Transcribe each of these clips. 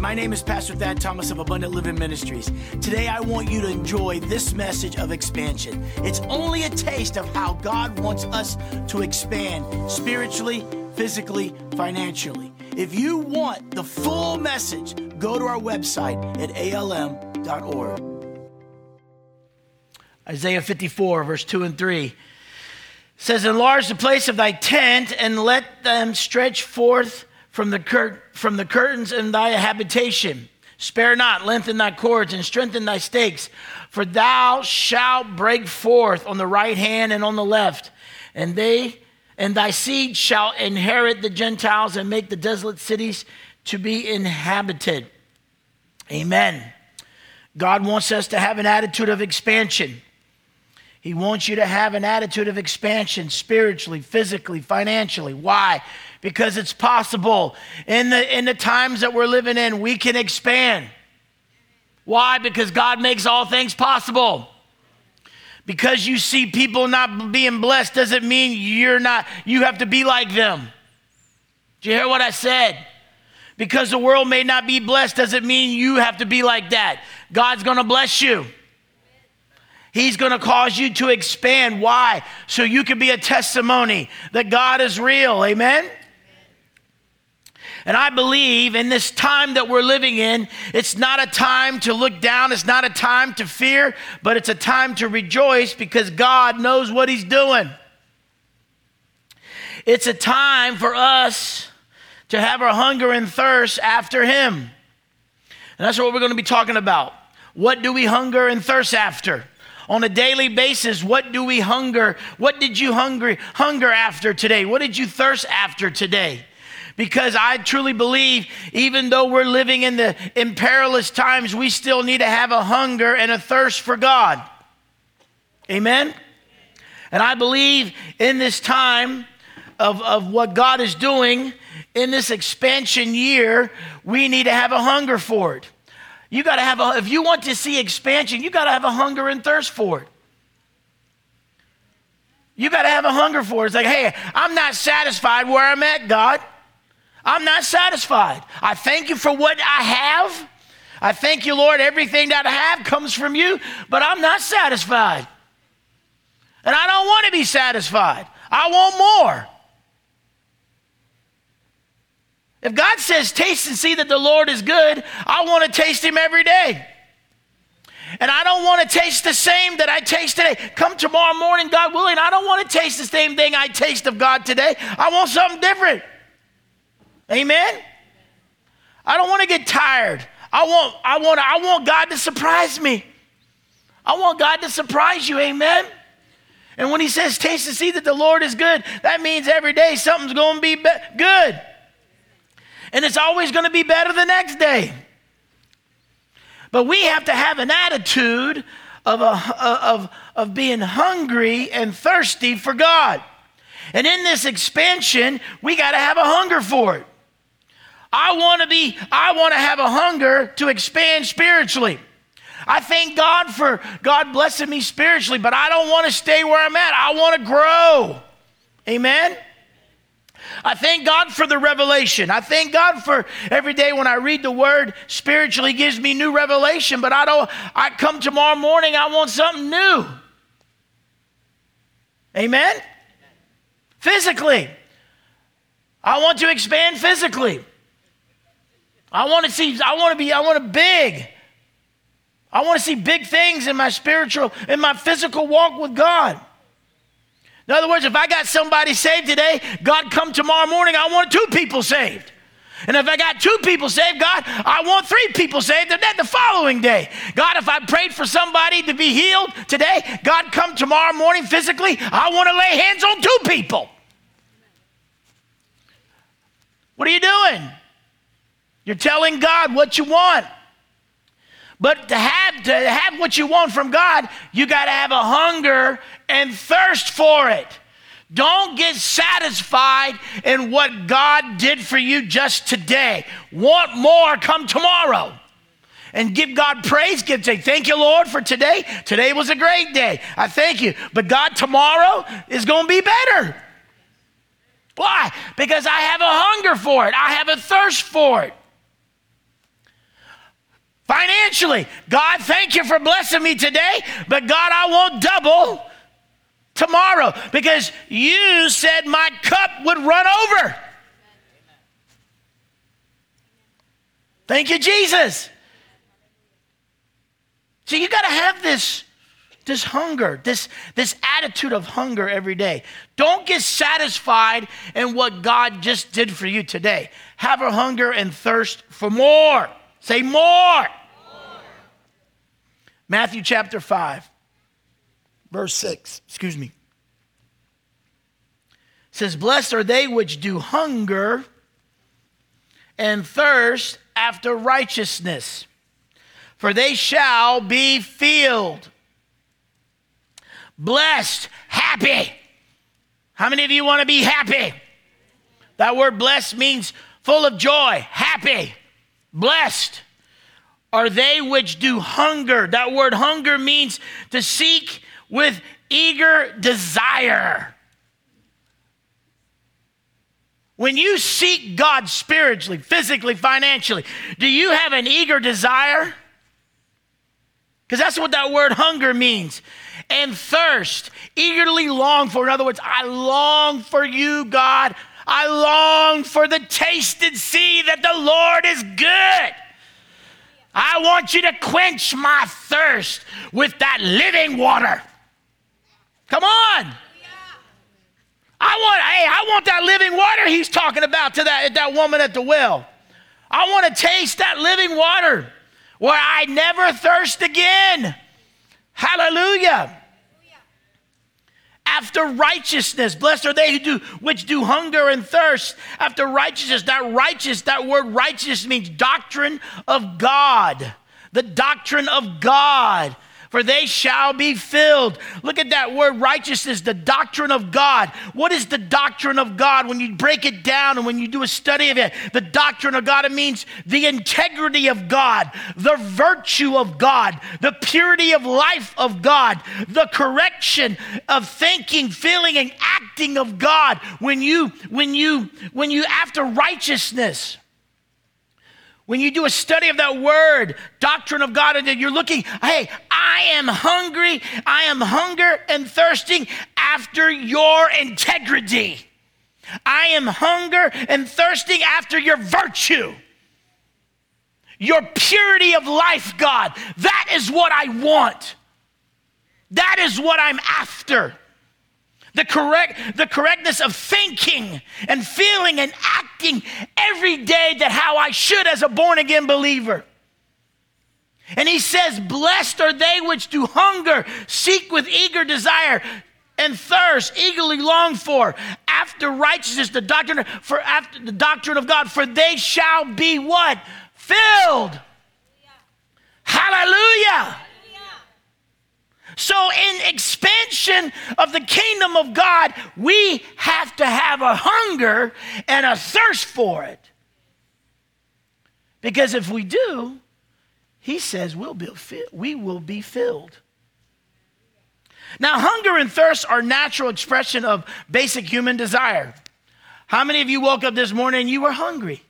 my name is Pastor Thad Thomas of Abundant Living Ministries. Today, I want you to enjoy this message of expansion. It's only a taste of how God wants us to expand spiritually, physically, financially. If you want the full message, go to our website at alm.org. Isaiah 54, verse 2 and 3 says, Enlarge the place of thy tent and let them stretch forth from the, cur- from the curtains in thy habitation. Spare not, lengthen thy cords, and strengthen thy stakes. For thou shalt break forth on the right hand and on the left, and they and thy seed shall inherit the Gentiles and make the desolate cities to be inhabited. Amen. God wants us to have an attitude of expansion. He wants you to have an attitude of expansion spiritually, physically, financially. Why? Because it's possible. In the, in the times that we're living in, we can expand. Why? Because God makes all things possible. Because you see people not being blessed doesn't mean you're not, you have to be like them. Do you hear what I said? Because the world may not be blessed doesn't mean you have to be like that. God's gonna bless you. He's going to cause you to expand. Why? So you can be a testimony that God is real. Amen? And I believe in this time that we're living in, it's not a time to look down, it's not a time to fear, but it's a time to rejoice because God knows what He's doing. It's a time for us to have our hunger and thirst after Him. And that's what we're going to be talking about. What do we hunger and thirst after? on a daily basis what do we hunger what did you hunger hunger after today what did you thirst after today because I truly believe, even though we're living in the in perilous times, we still need to have a hunger and a thirst for God. Amen? And I believe in this time of, of what God is doing in this expansion year, we need to have a hunger for it. You got to have a, if you want to see expansion, you got to have a hunger and thirst for it. You got to have a hunger for it. It's like, hey, I'm not satisfied where I'm at, God. I'm not satisfied. I thank you for what I have. I thank you, Lord, everything that I have comes from you, but I'm not satisfied. And I don't want to be satisfied. I want more. If God says, taste and see that the Lord is good, I want to taste Him every day. And I don't want to taste the same that I taste today. Come tomorrow morning, God willing, I don't want to taste the same thing I taste of God today. I want something different. Amen? I don't want to get tired. I want, I want, I want God to surprise me. I want God to surprise you. Amen? And when he says taste and see that the Lord is good, that means every day something's going to be, be- good. And it's always going to be better the next day. But we have to have an attitude of, a, of, of being hungry and thirsty for God. And in this expansion, we got to have a hunger for it. I want to be, I want to have a hunger to expand spiritually. I thank God for God blessing me spiritually, but I don't want to stay where I'm at. I want to grow. Amen. I thank God for the revelation. I thank God for every day when I read the word spiritually gives me new revelation, but I don't I come tomorrow morning I want something new. Amen. Physically. I want to expand physically. I want to see, I want to be, I want to big. I want to see big things in my spiritual, in my physical walk with God. In other words, if I got somebody saved today, God come tomorrow morning, I want two people saved. And if I got two people saved, God, I want three people saved, and then the following day. God, if I prayed for somebody to be healed today, God, come tomorrow morning physically, I want to lay hands on two people. What are you doing? You're telling God what you want. But to have to have what you want from God, you got to have a hunger and thirst for it. Don't get satisfied in what God did for you just today. Want more come tomorrow. And give God praise. Give say, thank you, Lord, for today. Today was a great day. I thank you. But God, tomorrow is going to be better. Why? Because I have a hunger for it. I have a thirst for it. Financially, God, thank you for blessing me today, but God, I want double tomorrow because you said my cup would run over. Thank you, Jesus. So you got to have this, this hunger, this, this attitude of hunger every day. Don't get satisfied in what God just did for you today. Have a hunger and thirst for more. Say more. Matthew chapter 5, verse 6. Excuse me. says, Blessed are they which do hunger and thirst after righteousness, for they shall be filled. Blessed, happy. How many of you want to be happy? That word blessed means full of joy, happy, blessed. Are they which do hunger? That word hunger means to seek with eager desire. When you seek God spiritually, physically, financially, do you have an eager desire? Because that's what that word hunger means. And thirst, eagerly long for. In other words, I long for you, God. I long for the taste and see that the Lord is good. I want you to quench my thirst with that living water. Come on. I want, hey, I want that living water he's talking about to that, that woman at the well. I want to taste that living water where I never thirst again. Hallelujah. After righteousness, blessed are they who do which do hunger and thirst after righteousness. That righteous, that word righteous means doctrine of God. The doctrine of God for they shall be filled. Look at that word righteousness, the doctrine of God. What is the doctrine of God? When you break it down and when you do a study of it, the doctrine of God, it means the integrity of God, the virtue of God, the purity of life of God, the correction of thinking, feeling, and acting of God. When you, when you, when you after righteousness, when you do a study of that word, doctrine of God, and then you're looking, hey, I am hungry, I am hunger and thirsting after your integrity. I am hunger and thirsting after your virtue, your purity of life, God. That is what I want. That is what I'm after the correct the correctness of thinking and feeling and acting every day that how I should as a born again believer. And he says, Blessed are they which do hunger, seek with eager desire, and thirst, eagerly long for after righteousness, the doctrine for after the doctrine of God, for they shall be what? Filled. Hallelujah. So, in expansion of the kingdom of God, we have to have a hunger and a thirst for it. Because if we do, he says we'll be, we will be filled. Now, hunger and thirst are natural expression of basic human desire. How many of you woke up this morning and you were hungry?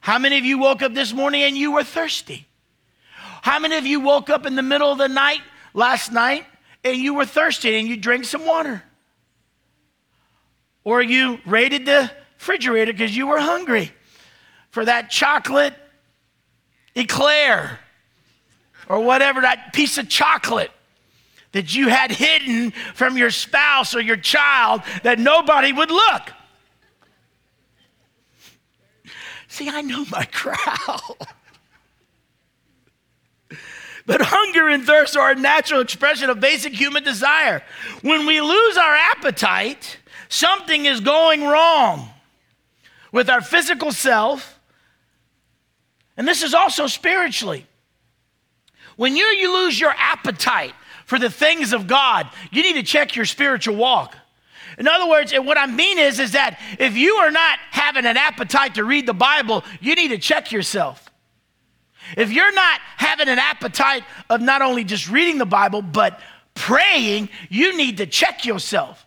How many of you woke up this morning and you were thirsty? How many of you woke up in the middle of the night last night and you were thirsty and you drank some water? Or you raided the refrigerator because you were hungry for that chocolate eclair or whatever, that piece of chocolate that you had hidden from your spouse or your child that nobody would look. See, I know my crowd. But hunger and thirst are a natural expression of basic human desire. When we lose our appetite, something is going wrong with our physical self, and this is also spiritually. When you, you lose your appetite for the things of God, you need to check your spiritual walk. In other words, what I mean is, is that if you are not having an appetite to read the Bible, you need to check yourself. If you're not having an appetite of not only just reading the Bible, but praying, you need to check yourself.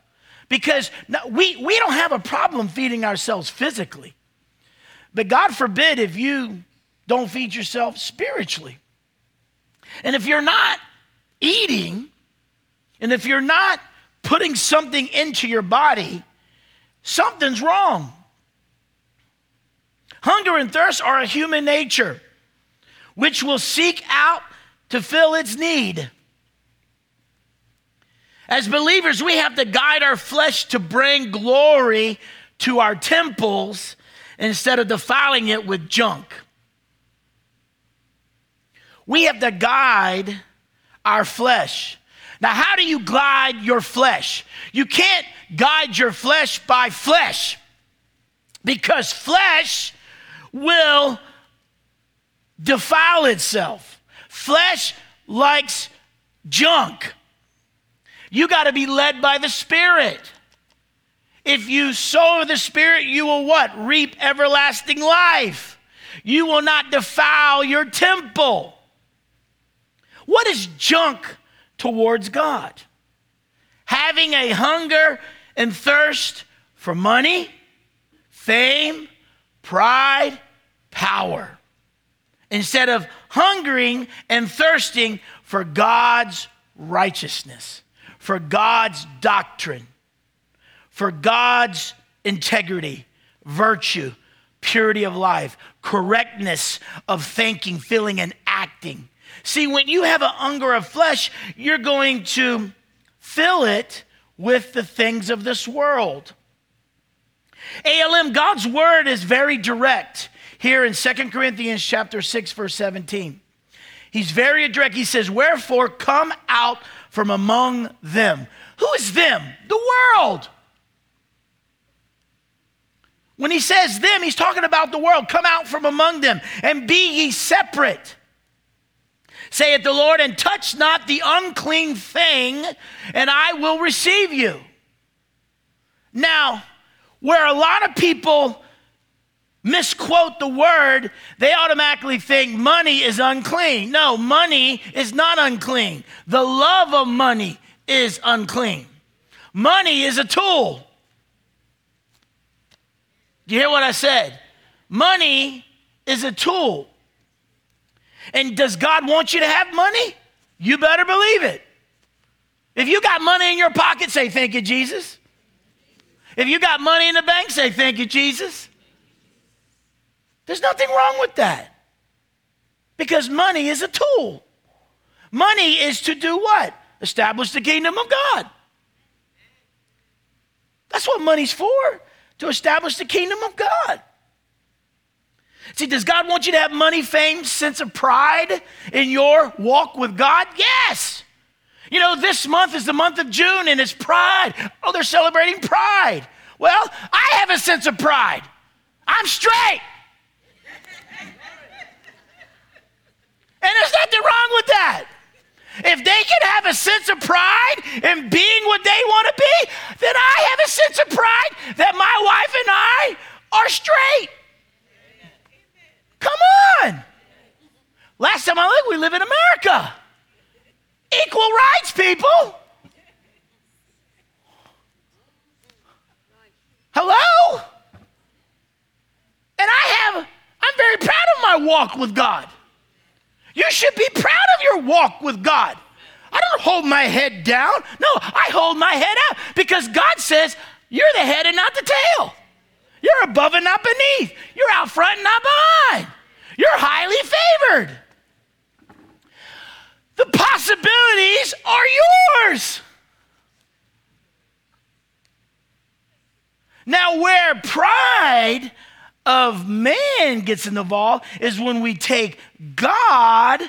Because we, we don't have a problem feeding ourselves physically. But God forbid if you don't feed yourself spiritually. And if you're not eating, and if you're not putting something into your body, something's wrong. Hunger and thirst are a human nature which will seek out to fill its need. As believers, we have to guide our flesh to bring glory to our temples instead of defiling it with junk. We have to guide our flesh. Now, how do you guide your flesh? You can't guide your flesh by flesh because flesh will defile itself. Flesh likes junk. You got to be led by the Spirit. If you sow the Spirit, you will what? Reap everlasting life. You will not defile your temple. What is junk towards God? Having a hunger and thirst for money, fame, pride, power, instead of hungering and thirsting for God's righteousness, for God's doctrine, for God's integrity, virtue, purity of life, correctness of thinking, feeling, and acting. See, when you have a hunger of flesh, you're going to fill it with the things of this world. ALM, God's word is very direct here in Second Corinthians chapter 6, verse 17. He's very direct. He says, Wherefore come out from among them. Who is them? The world. When he says them, he's talking about the world. Come out from among them and be ye separate saith the Lord, and touch not the unclean thing, and I will receive you. Now, where a lot of people misquote the word, they automatically think money is unclean. No, money is not unclean. The love of money is unclean. Money is a tool. Do you hear what I said? Money is a tool. And does God want you to have money? You better believe it. If you got money in your pocket, say, Thank you, Jesus. If you got money in the bank, say, Thank you, Jesus. There's nothing wrong with that. Because money is a tool. Money is to do what? Establish the kingdom of God. That's what money's for, to establish the kingdom of God. See, does God want you to have money, fame, sense of pride in your walk with God? Yes. You know, this month is the month of June and it's pride. Oh, they're celebrating pride. Well, I have a sense of pride. I'm straight. And there's nothing wrong with that. If they can have a sense of pride in being what they want to be, then I have a sense of pride that my wife and I are straight. Come on. Last time I looked, we live in America. Equal rights, people. Hello? And I have, I'm very proud of my walk with God. You should be proud of your walk with God. I don't hold my head down. No, I hold my head up because God says, You're the head and not the tail. You're above and not beneath. You're out front and not behind. You're highly favored. The possibilities are yours. Now, where pride of man gets involved is when we take God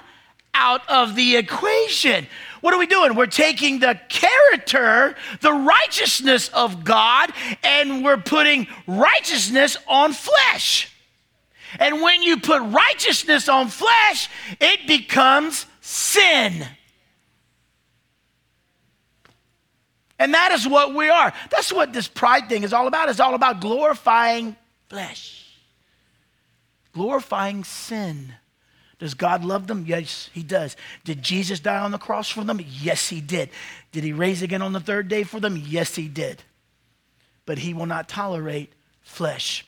out of the equation. What are we doing? We're taking the character, the righteousness of God, and we're putting righteousness on flesh. And when you put righteousness on flesh, it becomes sin. And that is what we are. That's what this pride thing is all about. It's all about glorifying flesh, glorifying sin. Does God love them? Yes, He does. Did Jesus die on the cross for them? Yes, He did. Did He raise again on the third day for them? Yes, He did. But He will not tolerate flesh.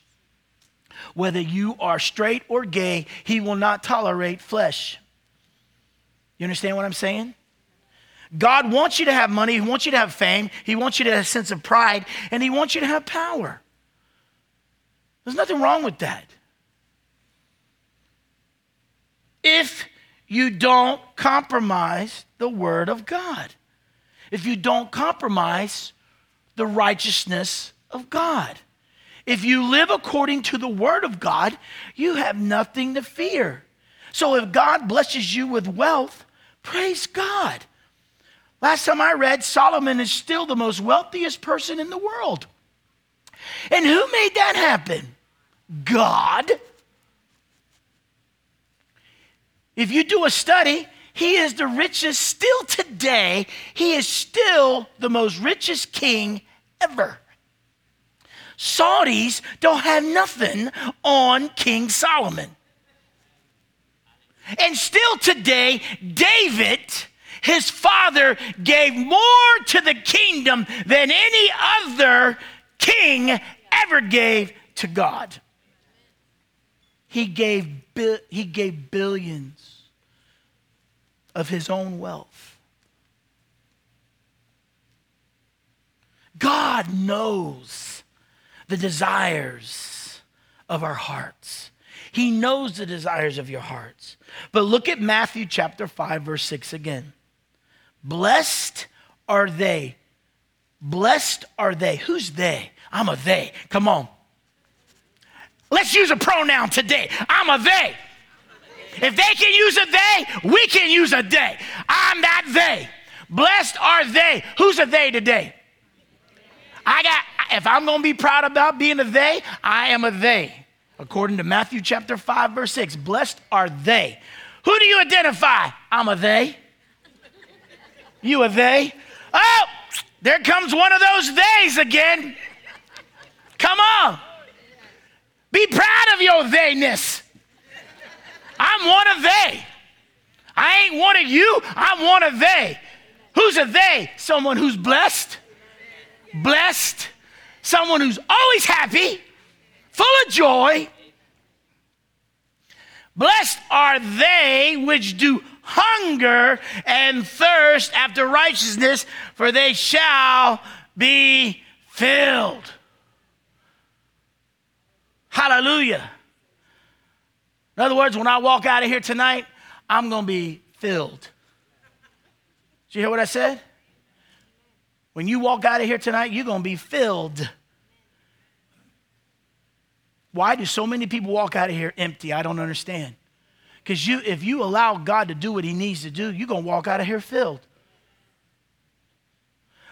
Whether you are straight or gay, he will not tolerate flesh. You understand what I'm saying? God wants you to have money, He wants you to have fame, He wants you to have a sense of pride, and He wants you to have power. There's nothing wrong with that. If you don't compromise the Word of God, if you don't compromise the righteousness of God. If you live according to the Word of God, you have nothing to fear. So if God blesses you with wealth, praise God. Last time I read, Solomon is still the most wealthiest person in the world. And who made that happen? God. If you do a study, he is the richest still today. He is still the most richest king ever. Saudis don't have nothing on King Solomon. And still today, David, his father, gave more to the kingdom than any other king ever gave to God. He gave, he gave billions of his own wealth. God knows the desires of our hearts. He knows the desires of your hearts. But look at Matthew chapter 5, verse 6 again. Blessed are they. Blessed are they. Who's they? I'm a they. Come on. Let's use a pronoun today. I'm a they. If they can use a they, we can use a they. I'm that they. Blessed are they. Who's a they today? I got, if I'm going to be proud about being a they, I am a they. According to Matthew chapter 5, verse 6, blessed are they. Who do you identify? I'm a they. You a they? Oh, there comes one of those theys again. Come on. Be proud of your theyness. I'm one of they. I ain't one of you, I'm one of they. Who's a they? Someone who's blessed, blessed, someone who's always happy, full of joy. Blessed are they which do hunger and thirst after righteousness, for they shall be filled. Hallelujah. In other words, when I walk out of here tonight, I'm going to be filled. Did you hear what I said? When you walk out of here tonight, you're going to be filled. Why do so many people walk out of here empty? I don't understand. Because you, if you allow God to do what He needs to do, you're going to walk out of here filled.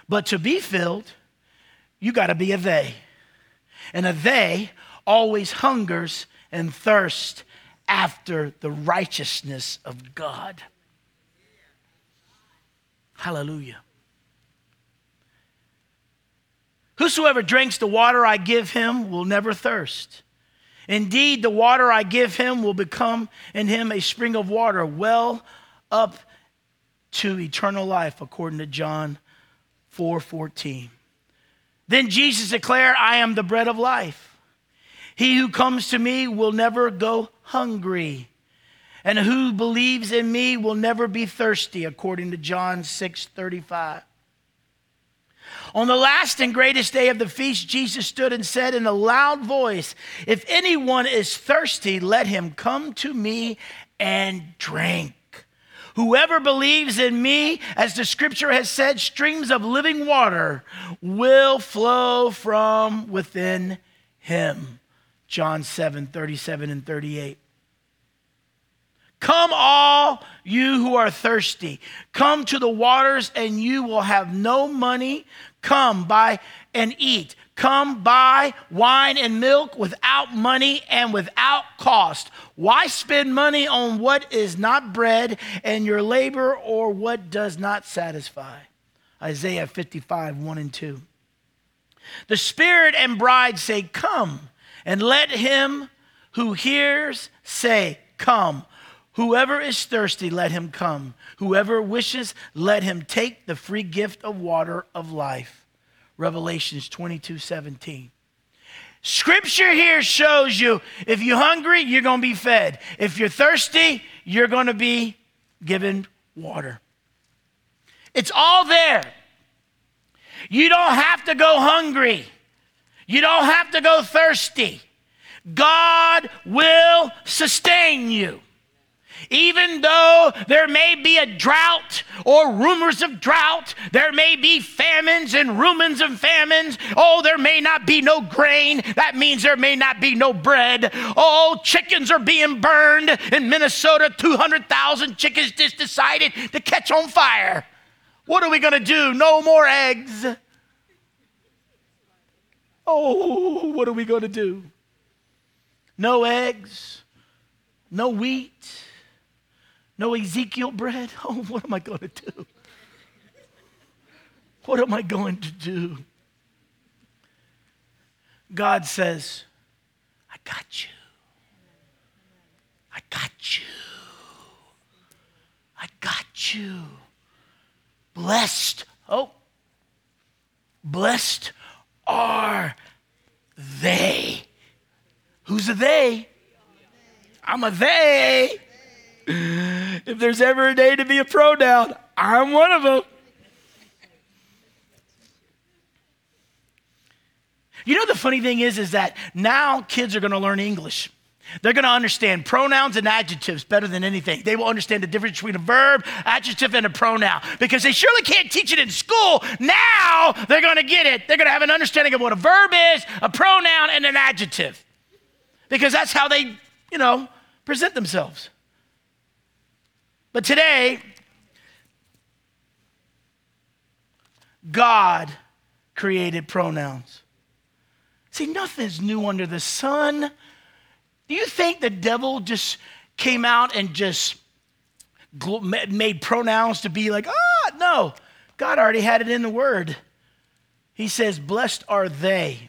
But to be filled, you got to be a they. And a they always hungers and thirsts after the righteousness of God. Hallelujah. Whosoever drinks the water I give him will never thirst. Indeed, the water I give him will become in him a spring of water, well up to eternal life, according to John 4 14. Then Jesus declared, I am the bread of life. He who comes to me will never go hungry, and who believes in me will never be thirsty, according to John 6 35. On the last and greatest day of the feast, Jesus stood and said in a loud voice, If anyone is thirsty, let him come to me and drink. Whoever believes in me, as the scripture has said, streams of living water will flow from within him. John 7 37 and 38. Come, all you who are thirsty, come to the waters, and you will have no money. Come, buy and eat. Come, buy wine and milk without money and without cost. Why spend money on what is not bread and your labor or what does not satisfy? Isaiah 55, 1 and 2. The Spirit and bride say, Come, and let him who hears say, Come. Whoever is thirsty, let him come. Whoever wishes, let him take the free gift of water of life. Revelations 22 17. Scripture here shows you if you're hungry, you're going to be fed. If you're thirsty, you're going to be given water. It's all there. You don't have to go hungry. You don't have to go thirsty. God will sustain you. Even though there may be a drought or rumors of drought, there may be famines and rumors of famines. Oh, there may not be no grain. That means there may not be no bread. Oh, chickens are being burned in Minnesota. 200,000 chickens just decided to catch on fire. What are we going to do? No more eggs. Oh, what are we going to do? No eggs, no wheat, no Ezekiel bread. Oh, what am I going to do? What am I going to do? God says, I got you. I got you. I got you. Blessed, oh, blessed are they. Who's a they? I'm a they. If there's ever a day to be a pronoun, I'm one of them. You know the funny thing is is that now kids are going to learn English. They're going to understand pronouns and adjectives better than anything. They will understand the difference between a verb, adjective, and a pronoun because they surely can't teach it in school. Now they're going to get it. They're going to have an understanding of what a verb is, a pronoun, and an adjective because that's how they, you know, present themselves. But today, God created pronouns. See, nothing's new under the sun. Do you think the devil just came out and just made pronouns to be like, ah, no. God already had it in the word. He says, Blessed are they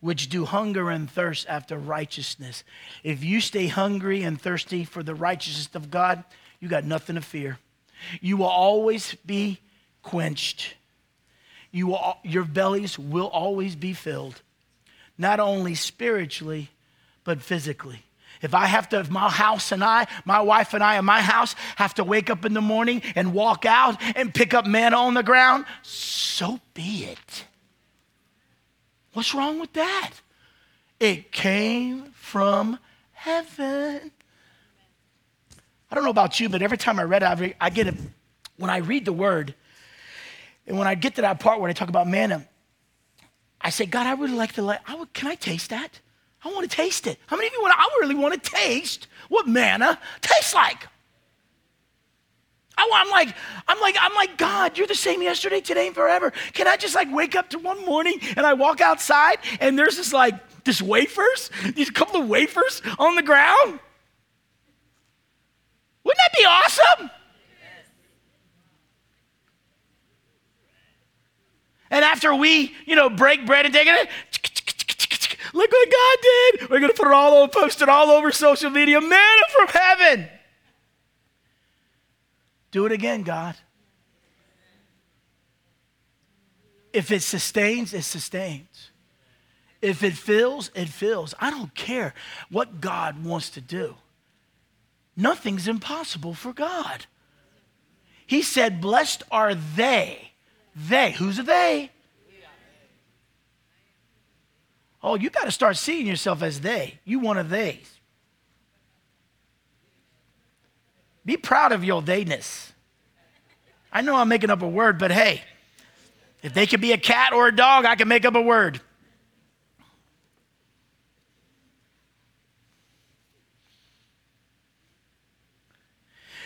which do hunger and thirst after righteousness. If you stay hungry and thirsty for the righteousness of God, you got nothing to fear. You will always be quenched. You will, your bellies will always be filled, not only spiritually, but physically. If I have to, if my house and I, my wife and I in my house have to wake up in the morning and walk out and pick up manna on the ground, so be it. What's wrong with that? It came from heaven. I don't know about you, but every time I read it, I get it. When I read the word, and when I get to that part where I talk about manna, I say, God, I really like to like, I would, can I taste that? I want to taste it. How many of you want? To, I really want to taste what manna tastes like. I, am like, I'm like, I'm like, God, you're the same yesterday, today, and forever. Can I just like wake up to one morning and I walk outside and there's this like this wafers, these couple of wafers on the ground? Wouldn't that be awesome? And after we, you know, break bread and take it, Look what God did. We're going to put it all over, post it all over social media. Manna from heaven. Do it again, God. If it sustains, it sustains. If it fills, it fills. I don't care what God wants to do. Nothing's impossible for God. He said, Blessed are they. They. Who's a they? Oh, you got to start seeing yourself as they. You one of these. Be proud of your theyness. I know I'm making up a word, but hey, if they could be a cat or a dog, I can make up a word.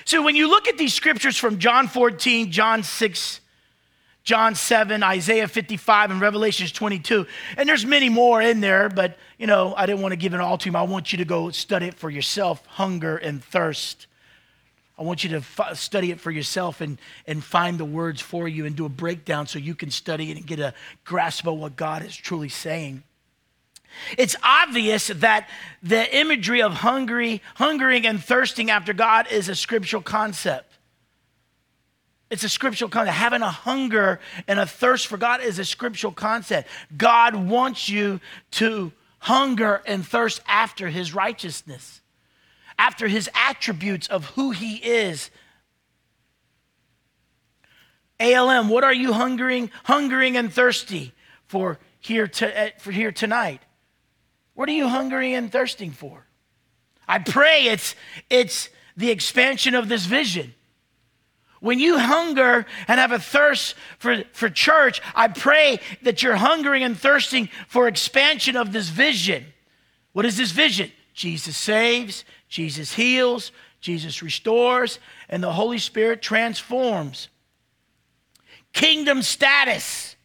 So when you look at these scriptures from John 14, John 6, John 7, Isaiah 55, and Revelations 22. And there's many more in there, but you know, I didn't want to give it all to you. I want you to go study it for yourself hunger and thirst. I want you to f- study it for yourself and, and find the words for you and do a breakdown so you can study it and get a grasp of what God is truly saying. It's obvious that the imagery of hungry, hungering and thirsting after God is a scriptural concept. It's a scriptural concept. Having a hunger and a thirst for God is a scriptural concept. God wants you to hunger and thirst after his righteousness, after his attributes of who he is. ALM, what are you hungering, hungering and thirsty for here, to, eh, for here tonight? What are you hungering and thirsting for? I pray it's, it's the expansion of this vision. When you hunger and have a thirst for, for church, I pray that you're hungering and thirsting for expansion of this vision. What is this vision? Jesus saves, Jesus heals, Jesus restores, and the Holy Spirit transforms. Kingdom status.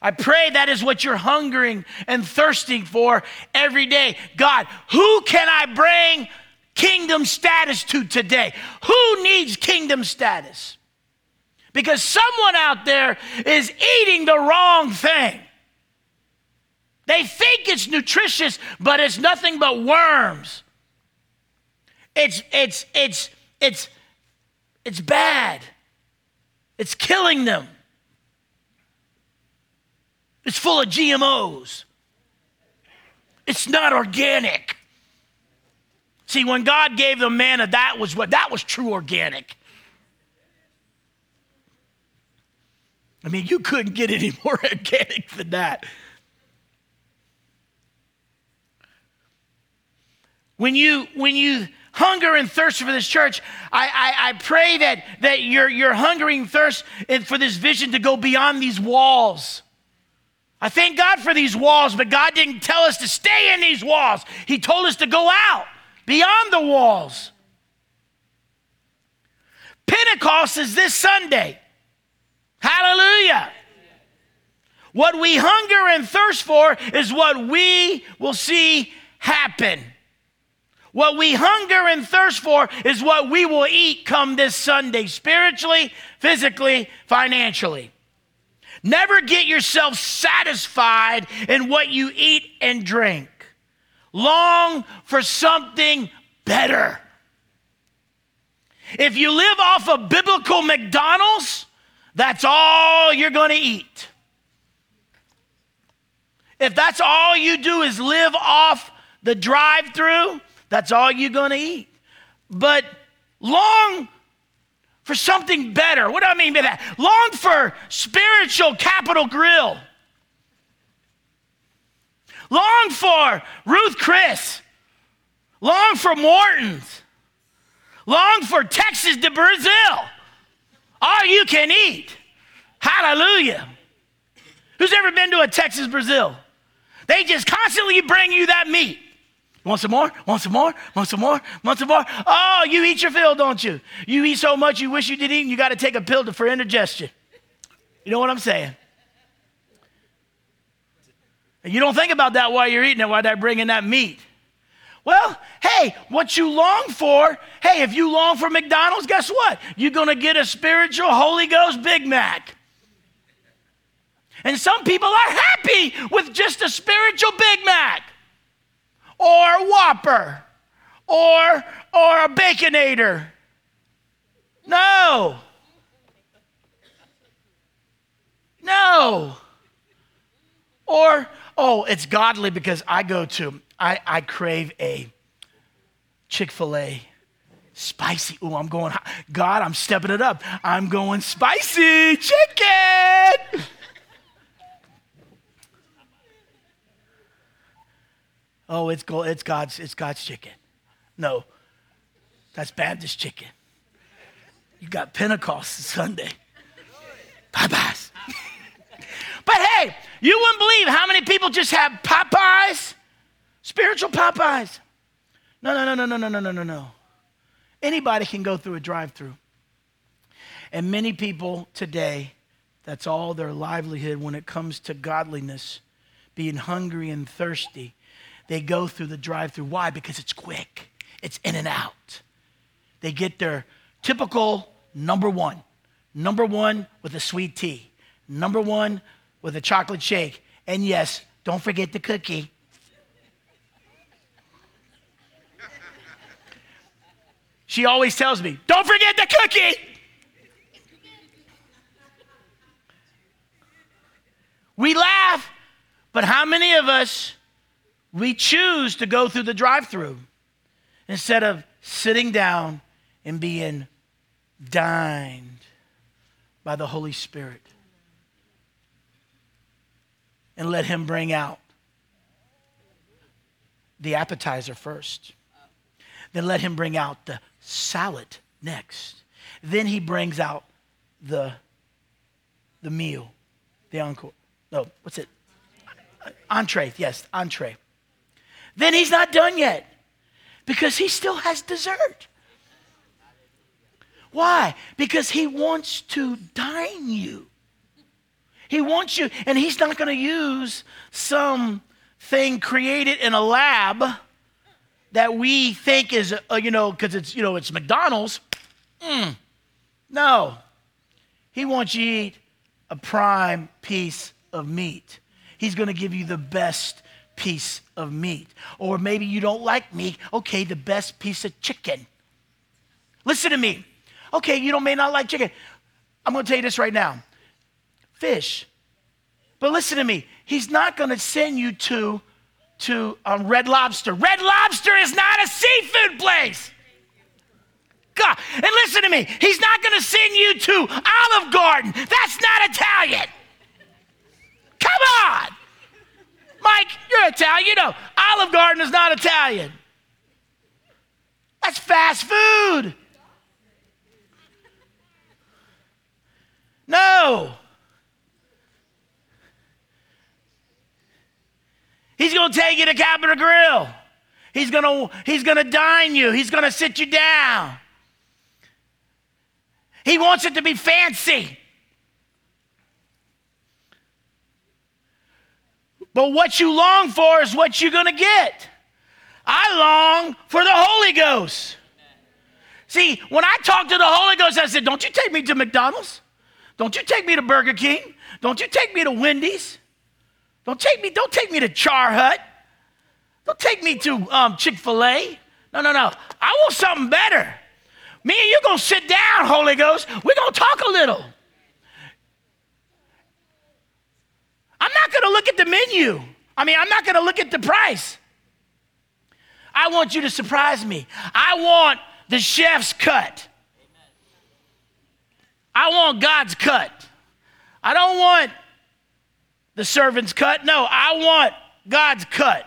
I pray that is what you're hungering and thirsting for every day. God, who can I bring kingdom status to today? Who needs kingdom status? Because someone out there is eating the wrong thing. They think it's nutritious, but it's nothing but worms. It's it's it's it's it's bad. It's killing them. It's full of GMOs. It's not organic. See, when God gave them manna, that was what that was true organic. I mean, you couldn't get any more organic than that. When you when you hunger and thirst for this church, I, I, I pray that, that your, your hungering thirst and for this vision to go beyond these walls. I thank God for these walls, but God didn't tell us to stay in these walls. He told us to go out beyond the walls. Pentecost is this Sunday. Hallelujah. What we hunger and thirst for is what we will see happen. What we hunger and thirst for is what we will eat come this Sunday, spiritually, physically, financially. Never get yourself satisfied in what you eat and drink. Long for something better. If you live off of biblical McDonald's, that's all you're going to eat. If that's all you do is live off the drive through, that's all you're going to eat. But long for something better. What do I mean by that? Long for spiritual Capital Grille. Long for Ruth Chris. Long for Morton's. Long for Texas de Brazil. All you can eat. Hallelujah. Who's ever been to a Texas Brazil? They just constantly bring you that meat. Want some more? Want some more? Want some more? Want some more? Oh, you eat your fill, don't you? You eat so much you wish you didn't eat, and you got to take a pill for indigestion. You know what I'm saying? You don't think about that while you're eating it, while they're bringing that meat. Well, hey, what you long for, hey, if you long for McDonald's, guess what? You're going to get a spiritual Holy Ghost Big Mac. And some people are happy with just a spiritual Big Mac or Whopper or, or a Baconator. No. No. Or, oh, it's godly because I go to, I, I crave a Chick-fil-A spicy. Oh, I'm going, God, I'm stepping it up. I'm going spicy chicken. oh, it's, go, it's, God's, it's God's chicken. No, that's Baptist chicken. You got Pentecost Sunday. Popeyes. but hey, you wouldn't believe how many people just have Popeyes, spiritual Popeyes. No, no, no, no, no, no, no, no, no, no. Anybody can go through a drive through. And many people today, that's all their livelihood when it comes to godliness, being hungry and thirsty they go through the drive through. Why? Because it's quick, it's in and out. They get their typical number one, number one with a sweet tea, number one with a chocolate shake. And yes, don't forget the cookie. She always tells me, don't forget the cookie. We laugh, but how many of us we choose to go through the drive-through instead of sitting down and being dined by the Holy Spirit? And let him bring out the appetizer first. Then let him bring out the salad next. Then he brings out the, the meal, the encore. No, what's it? Entree, yes, entree. Then he's not done yet because he still has dessert. Why? Because he wants to dine you. He wants you, and he's not going to use some thing created in a lab that we think is, uh, you know, because it's, you know, it's McDonald's. Mm. No. He wants you to eat a prime piece of meat. He's going to give you the best piece of meat. Or maybe you don't like meat. Okay, the best piece of chicken. Listen to me. Okay, you don't may not like chicken. I'm going to tell you this right now. Fish. But listen to me. He's not going to send you to to um, Red Lobster. Red Lobster is not a seafood place. God, and listen to me. He's not going to send you to Olive Garden. That's not Italian. Come on. Mike, you're Italian. You know, Olive Garden is not Italian. That's fast food. No. He's going to take you to Capital Grille. He's going to he's going to dine you. He's going to sit you down. He wants it to be fancy. But what you long for is what you're going to get. I long for the Holy Ghost. See, when I talked to the Holy Ghost, I said, Don't you take me to McDonald's? Don't you take me to Burger King? Don't you take me to Wendy's? Don't take me, don't take me to Char Hut. Don't take me to um, Chick-fil-A. No, no, no. I want something better. Me and you gonna sit down, Holy Ghost. We're gonna talk a little. I'm not gonna look at the menu. I mean, I'm not gonna look at the price. I want you to surprise me. I want the chef's cut. I want God's cut. I don't want the servant's cut. No, I want God's cut.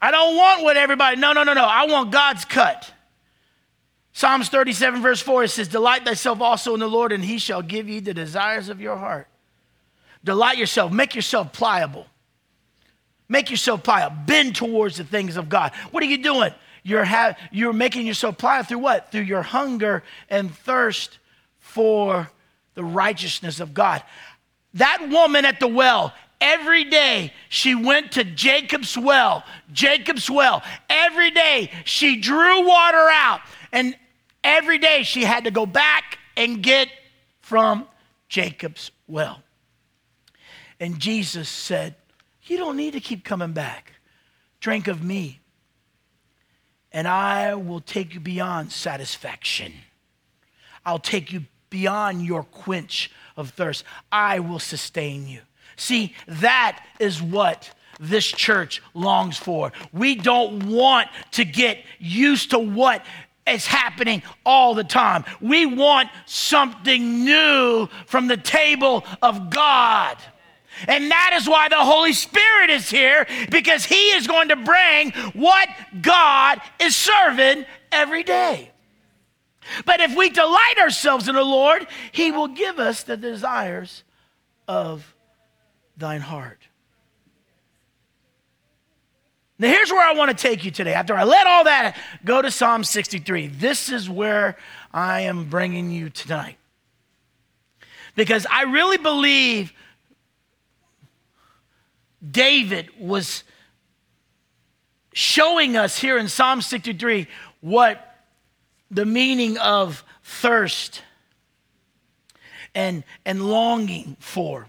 I don't want what everybody, no, no, no, no. I want God's cut. Psalms 37, verse 4, it says, Delight thyself also in the Lord, and he shall give you the desires of your heart. Delight yourself, make yourself pliable. Make yourself pliable. Bend towards the things of God. What are you doing? You're, ha- you're making yourself pliable through what? Through your hunger and thirst for the righteousness of God. That woman at the well, every day she went to Jacob's well, Jacob's well. Every day she drew water out, and every day she had to go back and get from Jacob's well. And Jesus said, You don't need to keep coming back. Drink of me, and I will take you beyond satisfaction. I'll take you beyond your quench of thirst. I will sustain you. See, that is what this church longs for. We don't want to get used to what is happening all the time. We want something new from the table of God. And that is why the Holy Spirit is here because He is going to bring what God is serving every day. But if we delight ourselves in the Lord, He will give us the desires of thine heart. Now, here's where I want to take you today. After I let all that go to Psalm 63, this is where I am bringing you tonight. Because I really believe David was showing us here in Psalm 63 what the meaning of thirst and, and longing for.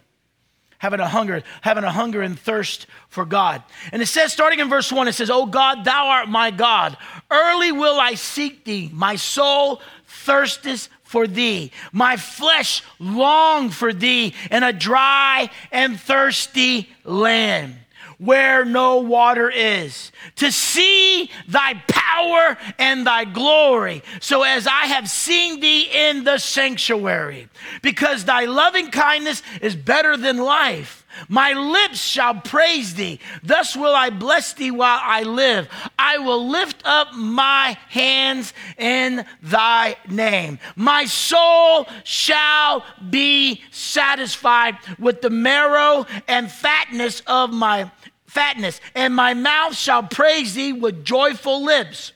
Having a hunger having a hunger and thirst for god. And it says starting in verse 1 it says oh god thou art my god. Early will i seek thee. My soul thirsteth for thee. My flesh long for thee in a dry and thirsty land where no water is, to see thy power and thy glory, so as I have seen thee in the sanctuary, because thy loving kindness is better than life. My lips shall praise thee. Thus will I bless thee while I live. I will lift up my hands in thy name. My soul shall be satisfied with the marrow and fatness of my fatness, and my mouth shall praise thee with joyful lips.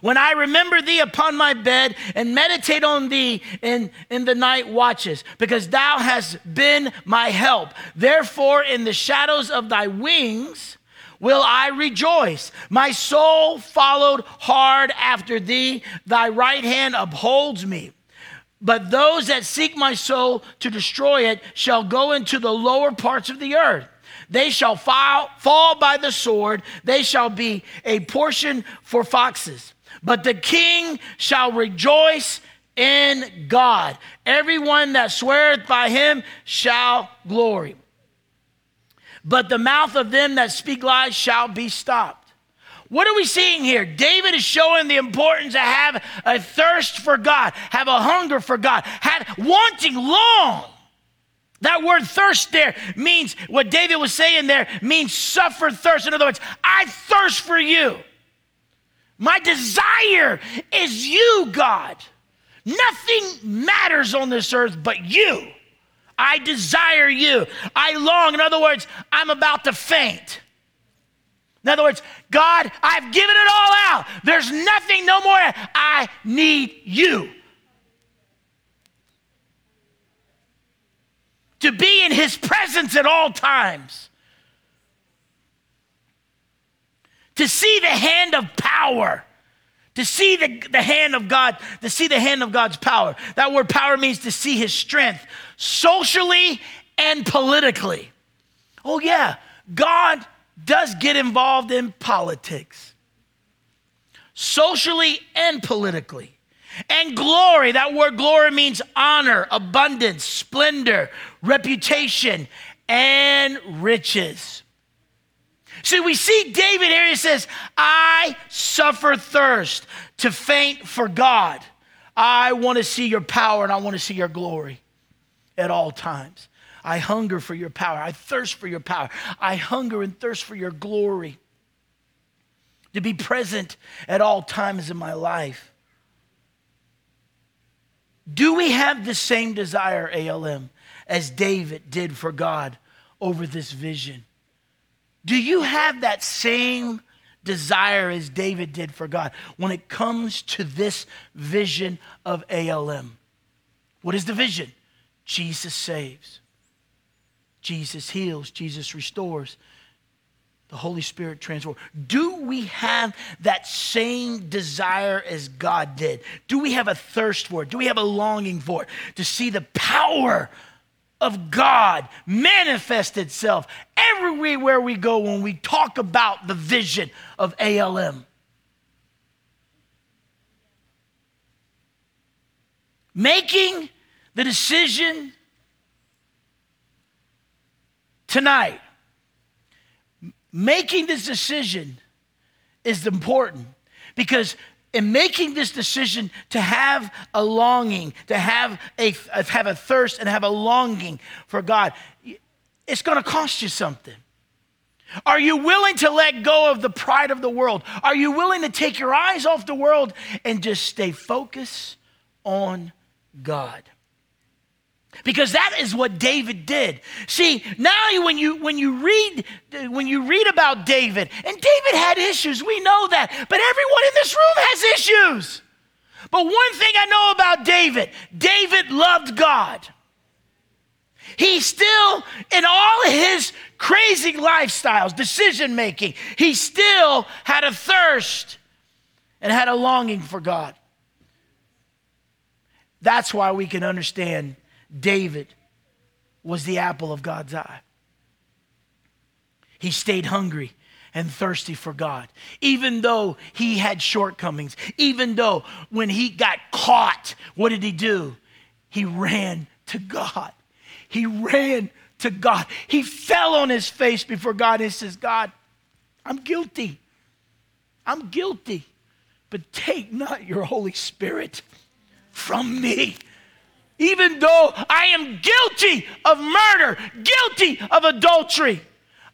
When I remember thee upon my bed and meditate on thee in, in the night watches, because thou hast been my help. Therefore, in the shadows of thy wings will I rejoice. My soul followed hard after thee, thy right hand upholds me. But those that seek my soul to destroy it shall go into the lower parts of the earth. They shall fall, fall by the sword, they shall be a portion for foxes. But the king shall rejoice in God. Everyone that sweareth by him shall glory. But the mouth of them that speak lies shall be stopped. What are we seeing here? David is showing the importance to have a thirst for God, have a hunger for God, have wanting long. That word thirst there means what David was saying there means suffer thirst. In other words, I thirst for you. My desire is you, God. Nothing matters on this earth but you. I desire you. I long. In other words, I'm about to faint. In other words, God, I've given it all out. There's nothing, no more. I need you. To be in his presence at all times. to see the hand of power to see the, the hand of God, to see the hand of God's power. That word power means to see his strength socially and politically. Oh, yeah, God does get involved in politics, socially and politically. And glory, that word glory means honor, abundance, splendor, reputation, and riches. See, we see David here, he says, I suffer thirst to faint for God. I want to see your power and I want to see your glory at all times. I hunger for your power. I thirst for your power. I hunger and thirst for your glory to be present at all times in my life. Do we have the same desire, ALM, as David did for God over this vision? Do you have that same desire as David did for God when it comes to this vision of ALM? What is the vision? Jesus saves, Jesus heals, Jesus restores, the Holy Spirit transform. Do we have that same desire as God did? Do we have a thirst for it? Do we have a longing for it? To see the power of God manifest itself everywhere we go when we talk about the vision of ALM. Making the decision tonight, making this decision is important because in making this decision to have a longing, to have a, have a thirst and have a longing for God, it's going to cost you something. Are you willing to let go of the pride of the world? Are you willing to take your eyes off the world and just stay focused on God? Because that is what david did. See now when you when you read when you read about david and david had issues we know that but everyone in this room has issues. But one thing i know about david david loved god. He still in all his crazy lifestyles decision making he still had a thirst and had a longing for god. That's why we can understand David was the apple of God's eye. He stayed hungry and thirsty for God. Even though he had shortcomings, even though when he got caught, what did he do? He ran to God. He ran to God. He fell on his face before God and says, God, I'm guilty. I'm guilty. But take not your Holy Spirit from me. Even though I am guilty of murder, guilty of adultery,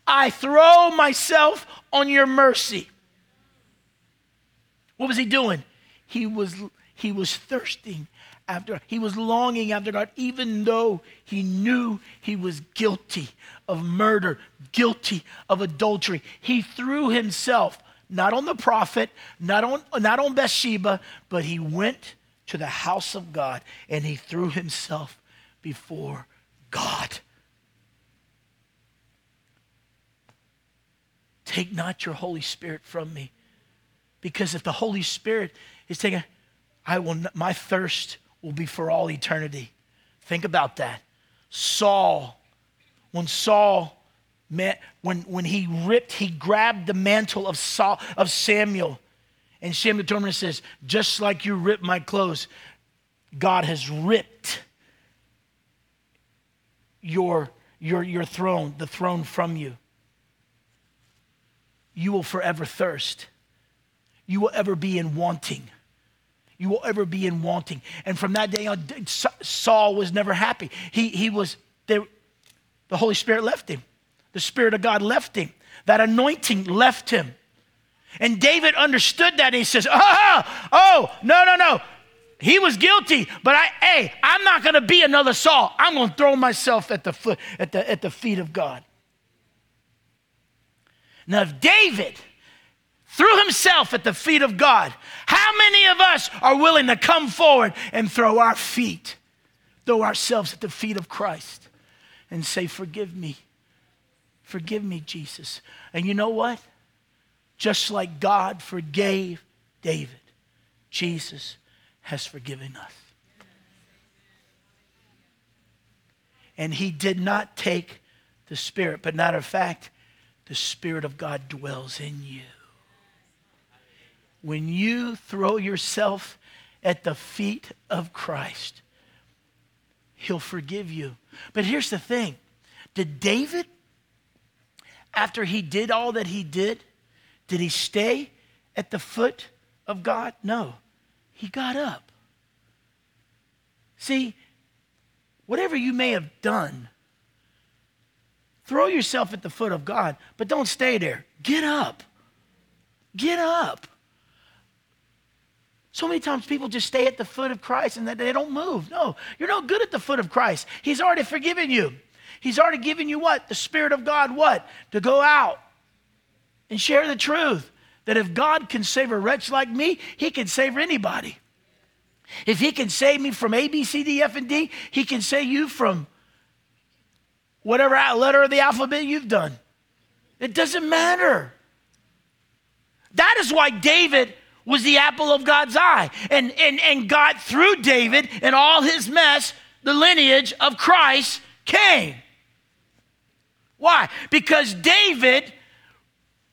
I throw myself on your mercy. What was he doing? He was, he was thirsting after, he was longing after God, even though he knew he was guilty of murder, guilty of adultery. He threw himself not on the prophet, not on, not on Bathsheba, but he went to the house of God and he threw himself before God. Take not your Holy Spirit from me. Because if the Holy Spirit is taken, I will my thirst will be for all eternity. Think about that. Saul, when Saul met, when, when he ripped, he grabbed the mantle of Saul of Samuel. And told him and says, just like you ripped my clothes, God has ripped your, your, your throne, the throne from you you will forever thirst. You will ever be in wanting. You will ever be in wanting. And from that day on, Saul was never happy. He, he was, there, the Holy Spirit left him. The Spirit of God left him. That anointing left him. And David understood that. And he says, Oh, oh, no, no, no. He was guilty, but I, hey, I'm not going to be another Saul. I'm going to throw myself at the foot, at the, at the feet of God. Now, if David threw himself at the feet of God, how many of us are willing to come forward and throw our feet, throw ourselves at the feet of Christ and say, Forgive me. Forgive me, Jesus. And you know what? Just like God forgave David, Jesus has forgiven us. And he did not take the Spirit, but matter of fact, the Spirit of God dwells in you. When you throw yourself at the feet of Christ, He'll forgive you. But here's the thing Did David, after he did all that he did, did he stay at the foot of God? No. He got up. See, whatever you may have done, Throw yourself at the foot of God, but don't stay there. Get up. Get up. So many times people just stay at the foot of Christ and they don't move. No, you're no good at the foot of Christ. He's already forgiven you. He's already given you what? The Spirit of God, what? To go out and share the truth. That if God can save a wretch like me, He can save anybody. If He can save me from A, B, C, D, F, and D, He can save you from whatever letter of the alphabet you've done. It doesn't matter. That is why David was the apple of God's eye. And, and, and God, through David and all his mess, the lineage of Christ came. Why? Because David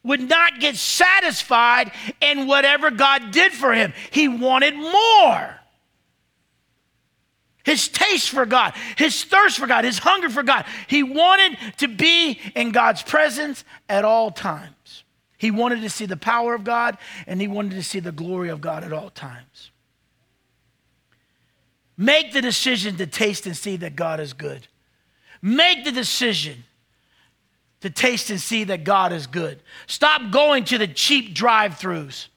would not get satisfied in whatever God did for him, he wanted more his taste for God, his thirst for God, his hunger for God. He wanted to be in God's presence at all times. He wanted to see the power of God and he wanted to see the glory of God at all times. Make the decision to taste and see that God is good. Make the decision to taste and see that God is good. Stop going to the cheap drive throughs.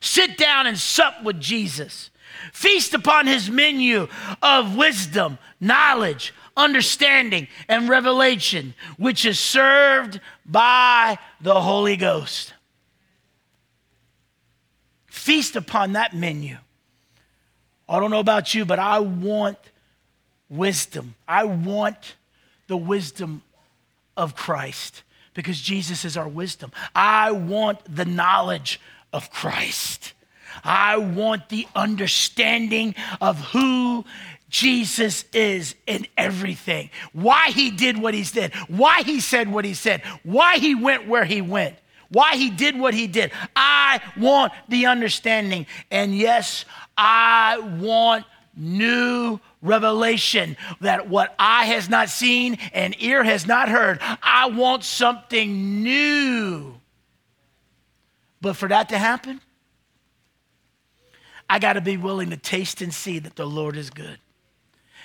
Sit down and sup with Jesus. Feast upon his menu of wisdom, knowledge, understanding, and revelation, which is served by the Holy Ghost. Feast upon that menu. I don't know about you, but I want wisdom. I want the wisdom of Christ because Jesus is our wisdom. I want the knowledge of Christ. I want the understanding of who Jesus is in everything. Why he did what he did, why he said what he said, why he went where he went, why he did what he did. I want the understanding. And yes, I want new revelation that what eye has not seen and ear has not heard. I want something new. But for that to happen, I got to be willing to taste and see that the Lord is good.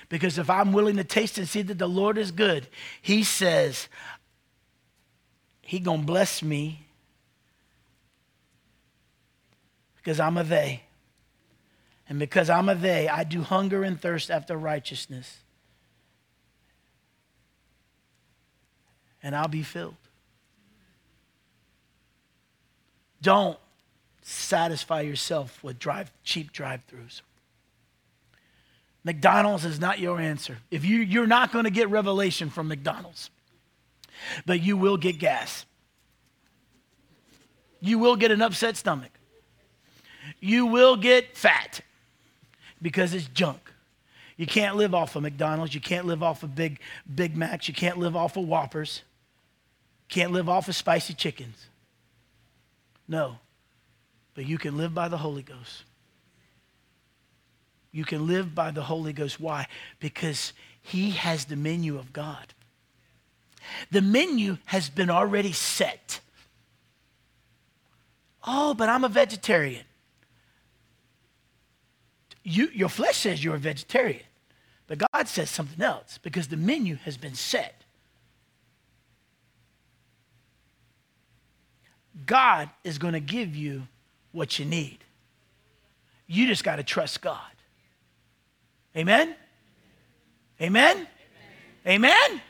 Because if I'm willing to taste and see that the Lord is good, he says, he going to bless me because I'm a they. And because I'm a they, I do hunger and thirst after righteousness. And I'll be filled. Don't satisfy yourself with drive, cheap drive throughs. McDonald's is not your answer. If you, you're not going to get revelation from McDonald's, but you will get gas. You will get an upset stomach. You will get fat because it's junk. You can't live off of McDonald's. You can't live off of Big, Big Macs. You can't live off of Whoppers. Can't live off of spicy chickens. No. But you can live by the Holy Ghost. You can live by the Holy Ghost. Why? Because He has the menu of God. The menu has been already set. Oh, but I'm a vegetarian. You, your flesh says you're a vegetarian, but God says something else because the menu has been set. God is going to give you what you need. You just got to trust God. Amen? Amen? Amen? Amen?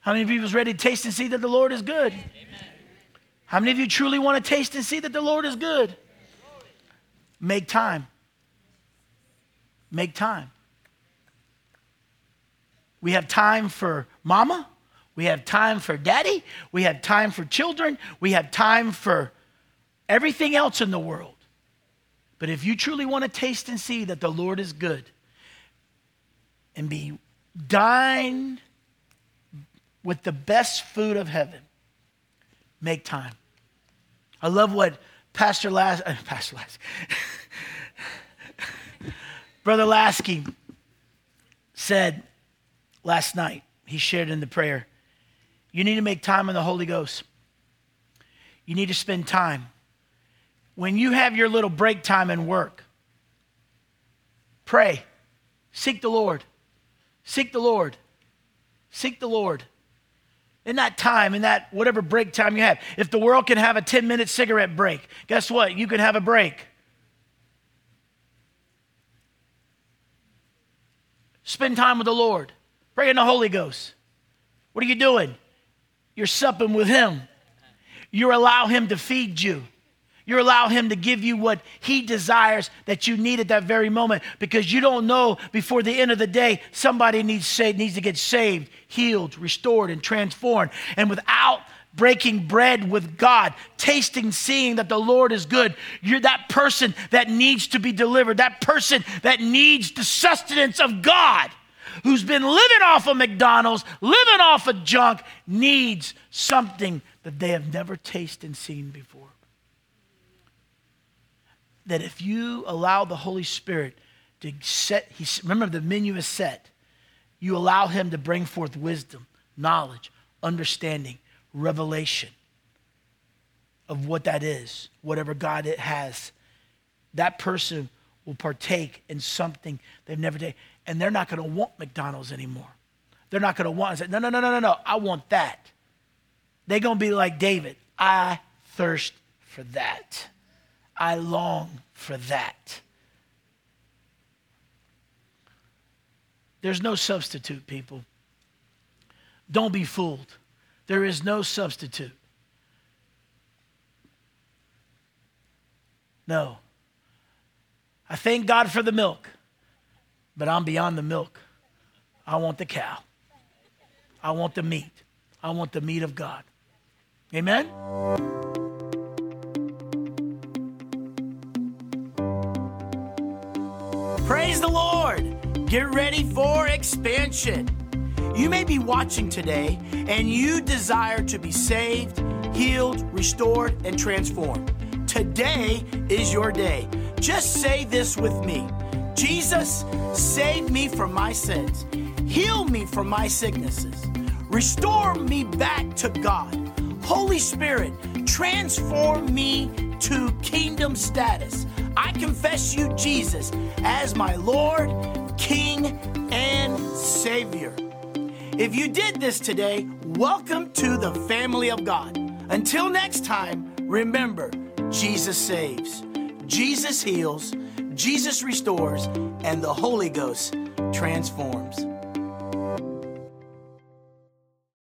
How many of you is ready to taste and see that the Lord is good? Amen. How many of you truly want to taste and see that the Lord is good? Make time. Make time. We have time for mama. We have time for daddy. We have time for children. We have time for everything else in the world. But if you truly want to taste and see that the Lord is good, and be dined with the best food of heaven, make time. I love what Pastor Las, uh, Pastor Las, Brother Lasky said last night. He shared in the prayer. You need to make time in the Holy Ghost. You need to spend time. When you have your little break time in work, pray, seek the Lord. Seek the Lord. Seek the Lord. In that time, in that whatever break time you have, if the world can have a 10 minute cigarette break, guess what? You can have a break. Spend time with the Lord. Pray in the Holy Ghost. What are you doing? You're supping with Him. You allow Him to feed you. You allow Him to give you what He desires that you need at that very moment because you don't know before the end of the day somebody needs, saved, needs to get saved, healed, restored, and transformed. And without breaking bread with God, tasting, seeing that the Lord is good. You're that person that needs to be delivered, that person that needs the sustenance of God, who's been living off of McDonald's, living off of junk, needs something that they have never tasted and seen before that if you allow the Holy Spirit to set, he, remember the menu is set, you allow him to bring forth wisdom, knowledge, understanding, revelation of what that is, whatever God it has, that person will partake in something they've never done. And they're not going to want McDonald's anymore. They're not going to want, no, no, no, no, no, no, I want that. They're going to be like David. I thirst for that. I long for that. There's no substitute, people. Don't be fooled. There is no substitute. No. I thank God for the milk, but I'm beyond the milk. I want the cow. I want the meat. I want the meat of God. Amen? Praise the Lord. Get ready for expansion. You may be watching today and you desire to be saved, healed, restored, and transformed. Today is your day. Just say this with me Jesus, save me from my sins, heal me from my sicknesses, restore me back to God. Holy Spirit, transform me to kingdom status. I confess you, Jesus, as my Lord, King, and Savior. If you did this today, welcome to the family of God. Until next time, remember Jesus saves, Jesus heals, Jesus restores, and the Holy Ghost transforms.